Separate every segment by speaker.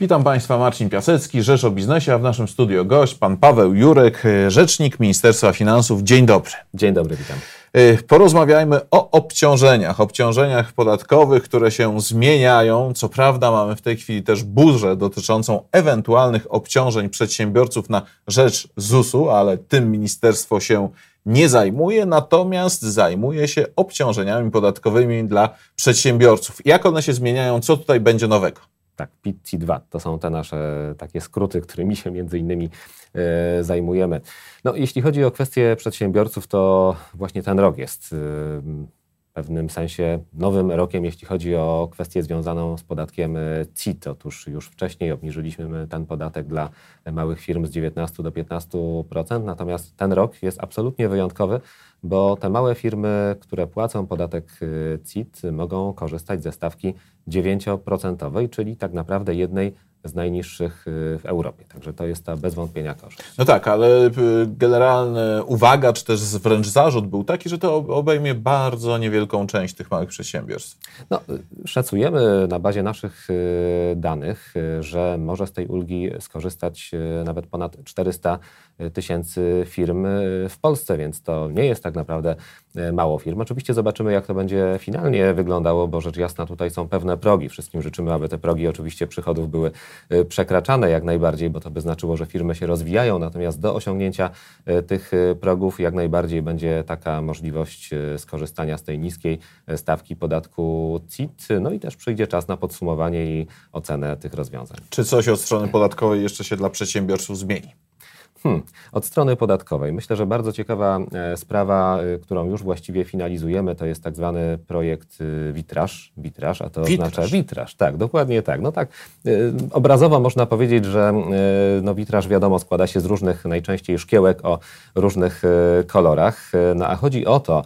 Speaker 1: Witam Państwa, Marcin Piasecki, Rzecz o Biznesie, a w naszym studio gość, pan Paweł Jurek, rzecznik Ministerstwa Finansów. Dzień dobry.
Speaker 2: Dzień dobry, witam.
Speaker 1: Y, porozmawiajmy o obciążeniach, obciążeniach podatkowych, które się zmieniają. Co prawda mamy w tej chwili też burzę dotyczącą ewentualnych obciążeń przedsiębiorców na rzecz ZUS-u, ale tym ministerstwo się nie zajmuje, natomiast zajmuje się obciążeniami podatkowymi dla przedsiębiorców. Jak one się zmieniają? Co tutaj będzie nowego?
Speaker 2: Tak, PIT, CIT, to są te nasze takie skróty, którymi się między innymi e, zajmujemy. No, jeśli chodzi o kwestie przedsiębiorców, to właśnie ten rok jest w pewnym sensie nowym rokiem, jeśli chodzi o kwestię związaną z podatkiem e, CIT. Otóż już wcześniej obniżyliśmy ten podatek dla małych firm z 19 do 15%, natomiast ten rok jest absolutnie wyjątkowy, bo te małe firmy, które płacą podatek e, CIT, mogą korzystać ze stawki 9%, czyli tak naprawdę jednej z najniższych y, w Europie. Także to jest ta bez wątpienia korzyść.
Speaker 1: No tak, ale y, generalna uwaga, czy też wręcz zarzut był taki, że to obejmie bardzo niewielką część tych małych przedsiębiorstw.
Speaker 2: No, szacujemy na bazie naszych y, danych, że może z tej ulgi skorzystać nawet ponad 400 tysięcy firm w Polsce, więc to nie jest tak naprawdę mało firm. Oczywiście zobaczymy, jak to będzie finalnie wyglądało, bo rzecz jasna tutaj są pewne progi. Wszystkim życzymy, aby te progi oczywiście przychodów były Y, przekraczane jak najbardziej, bo to by znaczyło, że firmy się rozwijają, natomiast do osiągnięcia y, tych y, progów jak najbardziej będzie taka możliwość skorzystania z tej niskiej stawki podatku CIT. No i też przyjdzie czas na podsumowanie i ocenę tych rozwiązań.
Speaker 1: Czy coś od strony podatkowej jeszcze się dla przedsiębiorców zmieni?
Speaker 2: Hmm. Od strony podatkowej. Myślę, że bardzo ciekawa e, sprawa, e, którą już właściwie finalizujemy, to jest tak zwany projekt e, witraż, witraż a to witraż. oznacza witraż. Tak, dokładnie tak. No tak, obrazowo można powiedzieć, że no, witraż wiadomo składa się z różnych najczęściej szkiełek o różnych kolorach, no a chodzi o to,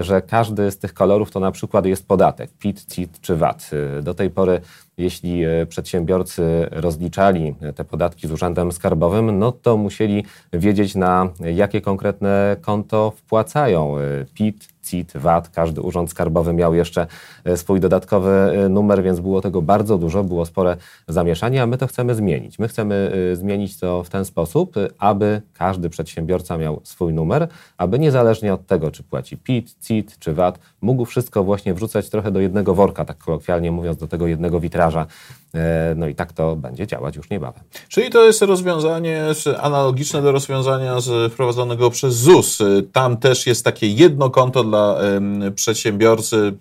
Speaker 2: że każdy z tych kolorów to na przykład jest podatek, PIT, CIT czy VAT. Do tej pory jeśli e, przedsiębiorcy rozliczali te podatki z Urzędem Skarbowym, no to musieli wiedzieć, na jakie konkretne konto wpłacają e, PIT, CIT, VAT. Każdy urząd skarbowy miał jeszcze e, swój dodatkowy numer, więc było tego bardzo dużo, było spore zamieszanie, a my to chcemy zmienić. My chcemy zmienić to w ten sposób, aby każdy przedsiębiorca miał swój numer, aby niezależnie od tego, czy płaci PIT, CIT czy VAT, mógł wszystko właśnie wrzucać trochę do jednego worka, tak kolokwialnie mówiąc, do tego jednego witraża E, no i tak to będzie działać już niebawem.
Speaker 1: Czyli to jest rozwiązanie analogiczne do rozwiązania wprowadzonego przez ZUS. Tam też jest takie jedno konto dla przedsiębiorcy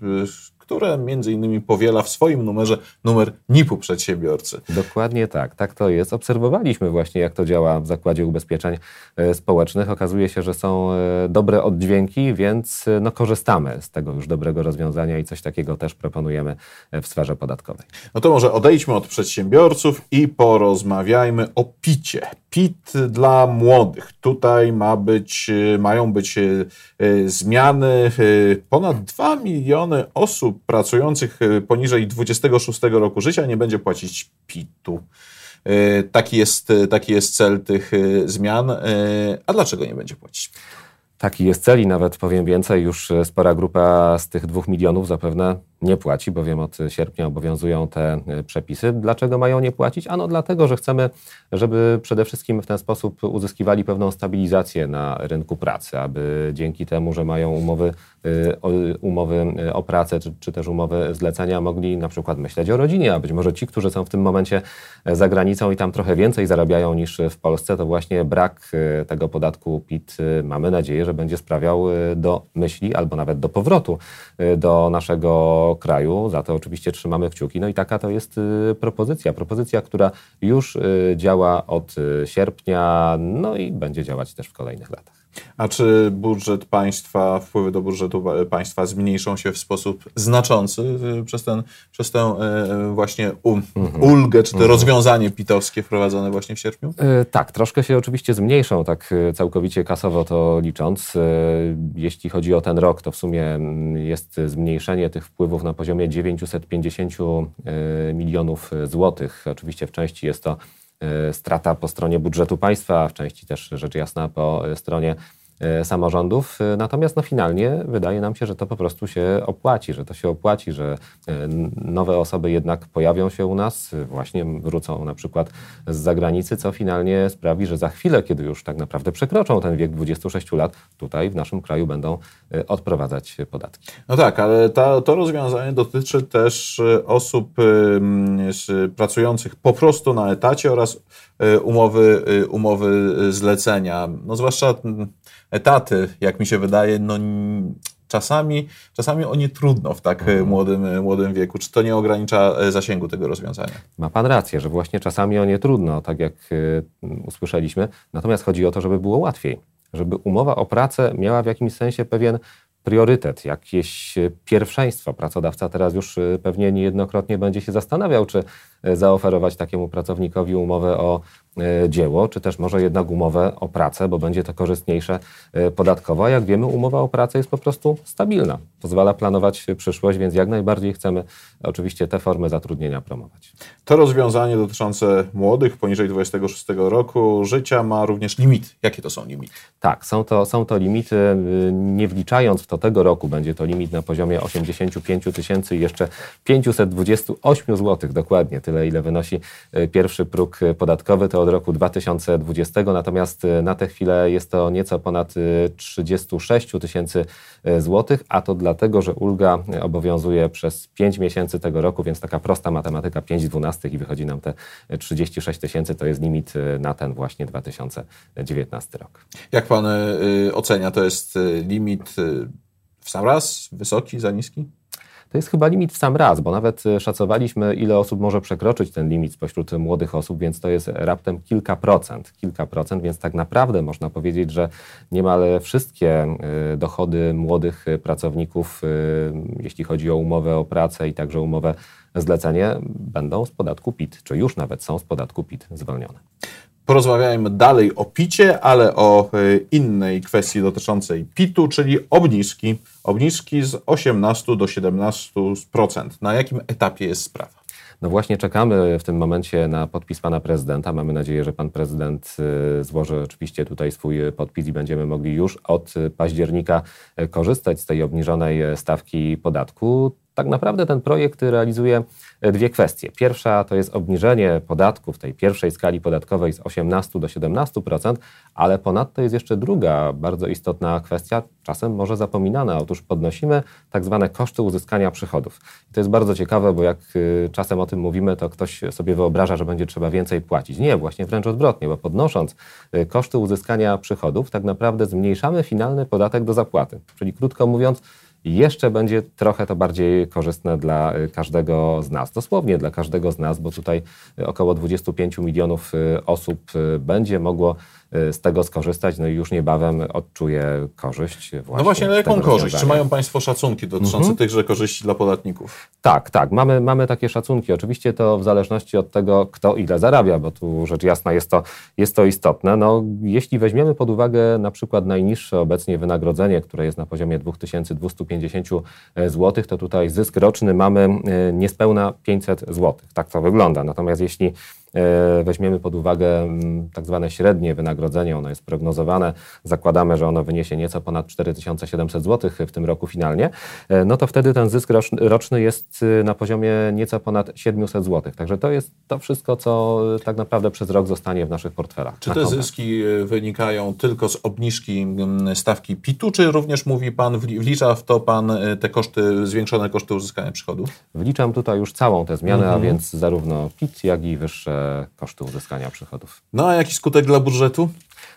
Speaker 1: które między innymi powiela w swoim numerze numer NIP-u przedsiębiorcy.
Speaker 2: Dokładnie tak, tak to jest. Obserwowaliśmy właśnie, jak to działa w Zakładzie Ubezpieczeń e, Społecznych. Okazuje się, że są e, dobre oddźwięki, więc e, no, korzystamy z tego już dobrego rozwiązania i coś takiego też proponujemy w sferze podatkowej.
Speaker 1: No to może odejdźmy od przedsiębiorców i porozmawiajmy o picie. PIT dla młodych. Tutaj ma być, mają być zmiany. Ponad 2 miliony osób pracujących e, poniżej 26 roku życia nie będzie płacić PIT-u. E, taki jest, e, taki jest cel tych zmian. A dlaczego nie będzie płacić?
Speaker 2: Taki jest cel i nawet powiem więcej, już spora grupa z tych dwóch milionów zapewne nie płaci, bowiem od sierpnia obowiązują te e, przepisy. Dlaczego mają nie płacić? Ano dlatego, że chcemy, żeby przede wszystkim w ten sposób uzyskiwali pewną stabilizację na rynku pracy, aby dzięki temu, że mają umowy, e, umowy e, o pracę, czy, czy też umowy zlecenia, mogli na przykład myśleć o rodzinie, a być może ci, którzy są w tym momencie za granicą i tam trochę więcej zarabiają niż w Polsce, to właśnie brak tego podatku PIT mamy nadzieję, że będzie sprawiał do myśli albo nawet do powrotu do naszego kraju. Za to oczywiście trzymamy kciuki. No i taka to jest y, propozycja. Propozycja, która już y, działa od y, sierpnia, no i będzie działać też w kolejnych latach.
Speaker 1: A czy budżet państwa, wpływy do budżetu państwa zmniejszą się w sposób znaczący y, przez, ten, przez tę y, właśnie mhm. ulgę, czy to mhm. rozwiązanie pitowskie wprowadzone właśnie w sierpniu?
Speaker 2: Y, tak, troszkę się oczywiście zmniejszą, tak całkowicie kasowo to licząc. Jeśli chodzi o ten rok, to w sumie mm, jest zmniejszenie tych wpływów na poziomie 950 milionów złotych. Oczywiście w części jest to strata po stronie budżetu państwa, w części też rzecz jasna po stronie samorządów. Natomiast no, finalnie wydaje nam się, że to po prostu się opłaci, że to się opłaci, że nowe osoby jednak pojawią się u nas, właśnie wrócą na przykład z zagranicy, co finalnie sprawi, że za chwilę, kiedy już tak naprawdę przekroczą ten wiek 26 lat, tutaj w naszym kraju będą odprowadzać podatki.
Speaker 1: No tak, ale ta, to rozwiązanie dotyczy też osób pracujących po prostu na etacie oraz e, umowy, e, umowy zlecenia. No zwłaszcza etaty, jak mi się wydaje, no czasami, czasami o nie trudno w tak mhm. młodym, młodym wieku. Czy to nie ogranicza e, zasięgu tego rozwiązania?
Speaker 2: Ma Pan rację, że właśnie czasami o nie trudno, tak jak usłyszeliśmy. Natomiast chodzi o to, żeby było łatwiej. Żeby umowa o pracę miała w jakimś sensie pewien priorytet, jakieś pierwszeństwo. Pracodawca teraz już pewnie niejednokrotnie będzie się zastanawiał, czy zaoferować takiemu pracownikowi umowę o E, dzieło, czy też może jednak umowę o pracę, bo będzie to korzystniejsze e, podatkowo. A jak wiemy, umowa o pracę jest po prostu stabilna. Pozwala planować przyszłość, więc jak najbardziej chcemy oczywiście te formy zatrudnienia promować.
Speaker 1: To rozwiązanie dotyczące młodych poniżej 26 roku życia ma również limit. Jakie to są limity?
Speaker 2: Tak, są to, są to limity, y, nie wliczając w to tego roku, będzie to limit na poziomie 85 tysięcy i jeszcze 528 zł, dokładnie tyle, ile wynosi pierwszy próg podatkowy. To od roku 2020, natomiast y, na tę chwilę jest to nieco ponad 36 y, tysięcy y, złotych, a to dlatego, że ulga obowiązuje przez 5 miesięcy tego roku, więc taka prosta matematyka 5 12 i wychodzi nam te 36 tysięcy, to jest limit na ten właśnie 2019 rok.
Speaker 1: Jak pan ocenia, to jest limit w sam raz, wysoki, za niski?
Speaker 2: To jest chyba limit sam raz, bo nawet e, szacowaliśmy, ile osób może przekroczyć ten limit spośród młodych osób, więc to jest raptem kilka procent. Kilka procent, więc tak naprawdę można powiedzieć, że niemal wszystkie e, dochody młodych pracowników, e, jeśli chodzi o umowę o pracę i także umowę zlecenie, będą z podatku PIT, czy już nawet są z podatku PIT zwolnione.
Speaker 1: Porozmawiajmy dalej o PIT-cie, ale o e, innej kwestii dotyczącej PIT-u, czyli obniżki. Obniżki z 18 do 17%. Na jakim etapie jest sprawa?
Speaker 2: No właśnie czekamy w tym momencie na podpis pana prezydenta. Mamy nadzieję, że pan prezydent e, złoży oczywiście tutaj swój podpis i będziemy mogli już od października e, korzystać z tej obniżonej stawki podatku. Tak naprawdę ten projekt realizuje dwie kwestie. Pierwsza to jest obniżenie podatków tej pierwszej skali podatkowej z 18 do 17%, ale ponadto jest jeszcze druga bardzo istotna kwestia, czasem może zapominana. Otóż podnosimy tak zwane koszty uzyskania przychodów. I to jest bardzo ciekawe, bo jak y, czasem o tym mówimy, to ktoś sobie wyobraża, że będzie trzeba więcej płacić. Nie, właśnie wręcz odwrotnie, bo podnosząc y, koszty uzyskania przychodów, tak naprawdę zmniejszamy finalny podatek do zapłaty. Czyli krótko mówiąc, jeszcze będzie trochę to bardziej korzystne dla y, każdego z nas. Dosłownie dla każdego z nas, bo tutaj około 25 milionów osób będzie mogło Y, z tego skorzystać, no i już niebawem odczuje korzyść.
Speaker 1: Właśnie no właśnie, ale jaką korzyść? Czy mają Państwo szacunki dotyczące mhm. tychże korzyści dla podatników?
Speaker 2: Tak, tak, mamy, mamy takie szacunki. Oczywiście to w zależności od tego, kto ile zarabia, bo tu rzecz jasna jest to, jest to istotne. No, jeśli weźmiemy pod uwagę na przykład najniższe obecnie wynagrodzenie, które jest na poziomie 2250 zł, to tutaj zysk roczny mamy y, niespełna 500 zł. Tak to wygląda. Natomiast jeśli E, weźmiemy pod uwagę mm, tak zwane średnie wynagrodzenie, ono jest prognozowane, zakładamy, że ono wyniesie nieco ponad 4700 zł w tym roku finalnie, e, no to wtedy ten zysk roczny jest y, na poziomie nieco ponad 700 zł. Także to jest to wszystko, co tak naprawdę przez rok zostanie w naszych portfelach.
Speaker 1: Czy te zyski y, wynikają tylko z obniżki mm, stawki PIT-u, czy również mówi Pan, wlicza w to Pan y, te koszty, zwiększone koszty uzyskania przychodów?
Speaker 2: Wliczam tutaj już całą tę zmianę, mhm. a więc zarówno PIT, jak i wyższe koszty uzyskania przychodów.
Speaker 1: No a jaki skutek dla budżetu?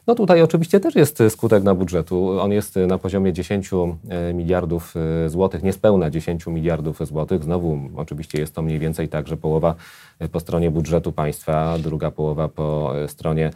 Speaker 2: No tutaj oczywiście też jest skutek na budżetu. On jest na poziomie 10 e, miliardów złotych, niespełna 10 miliardów złotych. Znowu oczywiście jest to mniej więcej tak, że połowa po stronie budżetu państwa, druga połowa po stronie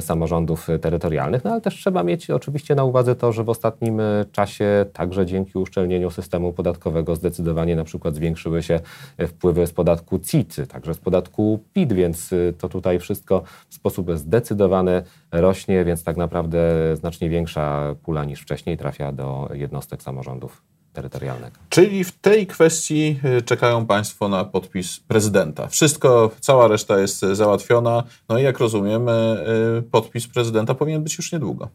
Speaker 2: samorządów terytorialnych, no ale też trzeba mieć oczywiście na uwadze to, że w ostatnim e, czasie także dzięki uszczelnieniu systemu podatkowego zdecydowanie na przykład zwiększyły się e, wpływy z podatku CIT, także z podatku PIT, więc to tutaj wszystko w sposób zdecydowany rośnie, więc tak naprawdę znacznie większa pula niż wcześniej trafia do jednostek samorządów terytorialnego.
Speaker 1: Czyli w tej kwestii y, czekają Państwo na podpis prezydenta. Wszystko, cała reszta jest załatwiona. No i jak rozumiemy, y, podpis prezydenta powinien być już niedługo.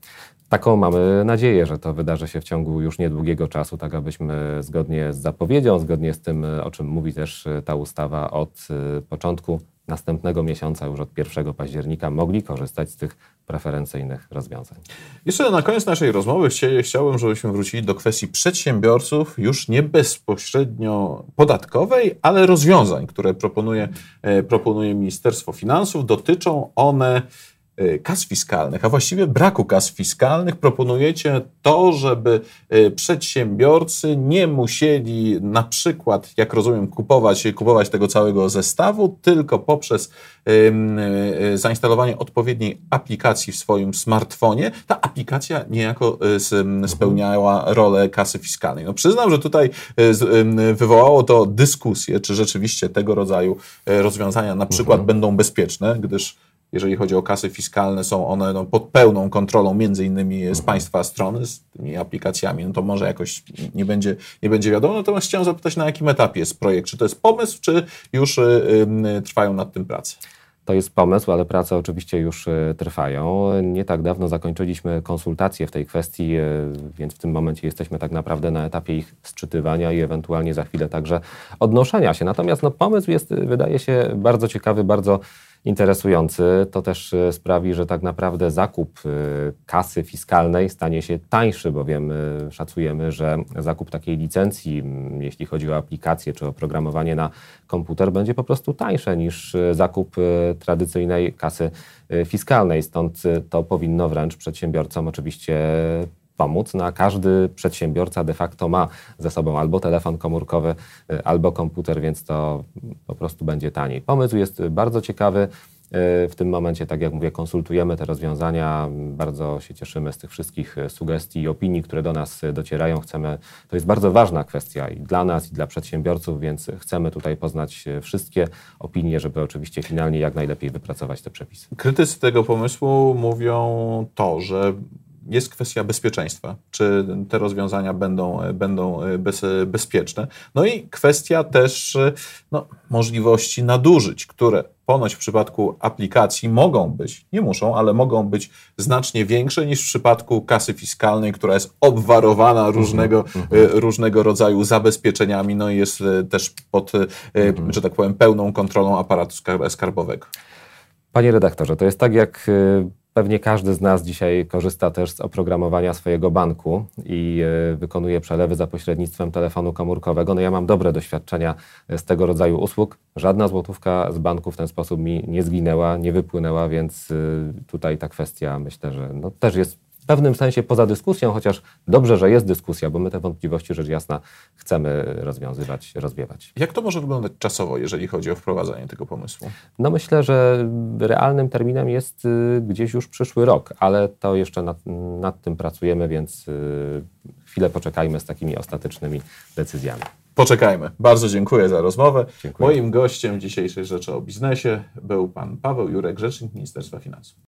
Speaker 2: Taką mamy nadzieję, że to wydarzy się w ciągu już niedługiego czasu, tak abyśmy zgodnie z zapowiedzią, zgodnie z tym, o czym mówi też ta ustawa, od początku następnego miesiąca, już od 1 października, mogli korzystać z tych preferencyjnych rozwiązań.
Speaker 1: Jeszcze na koniec naszej rozmowy chciałbym, żebyśmy wrócili do kwestii przedsiębiorców, już nie bezpośrednio podatkowej, ale rozwiązań, które proponuje, e, proponuje Ministerstwo Finansów. Dotyczą one kas fiskalnych, a właściwie braku kas fiskalnych, proponujecie to, żeby y, przedsiębiorcy nie musieli na przykład, jak rozumiem, kupować, kupować tego całego zestawu, tylko poprzez y, zainstalowanie odpowiedniej aplikacji w swoim smartfonie, ta aplikacja niejako spełniała rolę kasy fiskalnej. No przyznam, że tutaj wywołało to dyskusję, czy rzeczywiście tego rodzaju rozwiązania na przykład mhm. będą bezpieczne, gdyż jeżeli chodzi o kasy fiskalne, są one no, pod pełną kontrolą między innymi z mhm. Państwa strony, z tymi aplikacjami, no to może jakoś nie będzie, nie będzie wiadomo. Natomiast chciałem zapytać, na jakim etapie jest projekt? Czy to jest pomysł, czy już y, y, trwają nad tym prace?
Speaker 2: To jest pomysł, ale prace oczywiście już y, trwają. Nie tak dawno zakończyliśmy konsultacje w tej kwestii, y, więc w tym momencie jesteśmy tak naprawdę na etapie ich sczytywania i ewentualnie za chwilę także odnoszenia się. Natomiast no, pomysł jest, wydaje się, bardzo ciekawy, bardzo interesujący. To też e, sprawi, że tak naprawdę zakup e, kasy fiskalnej stanie się tańszy, bowiem e, szacujemy, że zakup takiej licencji, jeśli chodzi o aplikację czy oprogramowanie na komputer, będzie po prostu tańsze niż zakup tradycyjnej kasy fiskalnej. Stąd to powinno wręcz przedsiębiorcom oczywiście pomóc. No a każdy przedsiębiorca de facto ma ze sobą albo telefon komórkowy, y, albo komputer, więc to po prostu będzie taniej. Pomysł jest bardzo ciekawy. Y, w tym momencie, tak jak mówię, konsultujemy te rozwiązania. Bardzo się cieszymy z tych wszystkich y, sugestii i opinii, które do nas docierają. Chcemy, to jest bardzo ważna kwestia i dla nas, i dla przedsiębiorców, więc chcemy tutaj poznać wszystkie opinie, żeby oczywiście finalnie jak najlepiej wypracować te przepisy.
Speaker 1: Krytycy tego pomysłu mówią to, że jest kwestia bezpieczeństwa, czy te rozwiązania będą, będą bez, bezpieczne. No i kwestia też no, możliwości nadużyć, które ponoć w przypadku aplikacji mogą być, nie muszą, ale mogą być znacznie większe niż w przypadku kasy fiskalnej, która jest obwarowana mhm, różnego, mm -hmm. różnego rodzaju zabezpieczeniami, no i jest e, też pod, mm -hmm. że tak powiem, pełną kontrolą aparatu skarbowego.
Speaker 2: Panie redaktorze, to jest tak jak Pewnie każdy z nas dzisiaj korzysta też z oprogramowania swojego banku i e, wykonuje przelewy za pośrednictwem telefonu komórkowego. No ja mam dobre doświadczenia z tego rodzaju usług. Żadna złotówka z banku w ten sposób mi nie zginęła, nie wypłynęła, więc e, tutaj ta kwestia myślę, że no też jest pewnym sensie poza dyskusją, chociaż dobrze, że jest dyskusja, bo my te wątpliwości rzecz jasna chcemy rozwiązywać, rozwiewać.
Speaker 1: Jak to może wyglądać czasowo, jeżeli chodzi o wprowadzanie tego pomysłu?
Speaker 2: No myślę, że realnym terminem jest y, gdzieś już przyszły rok, ale to jeszcze nad, nad tym pracujemy, więc y, chwilę poczekajmy z takimi ostatecznymi decyzjami.
Speaker 1: Poczekajmy. Bardzo dziękuję za rozmowę. Dziękuję. Moim gościem dzisiejszej Rzeczy o Biznesie był pan Paweł Jurek, rzecznik Ministerstwa Finansów.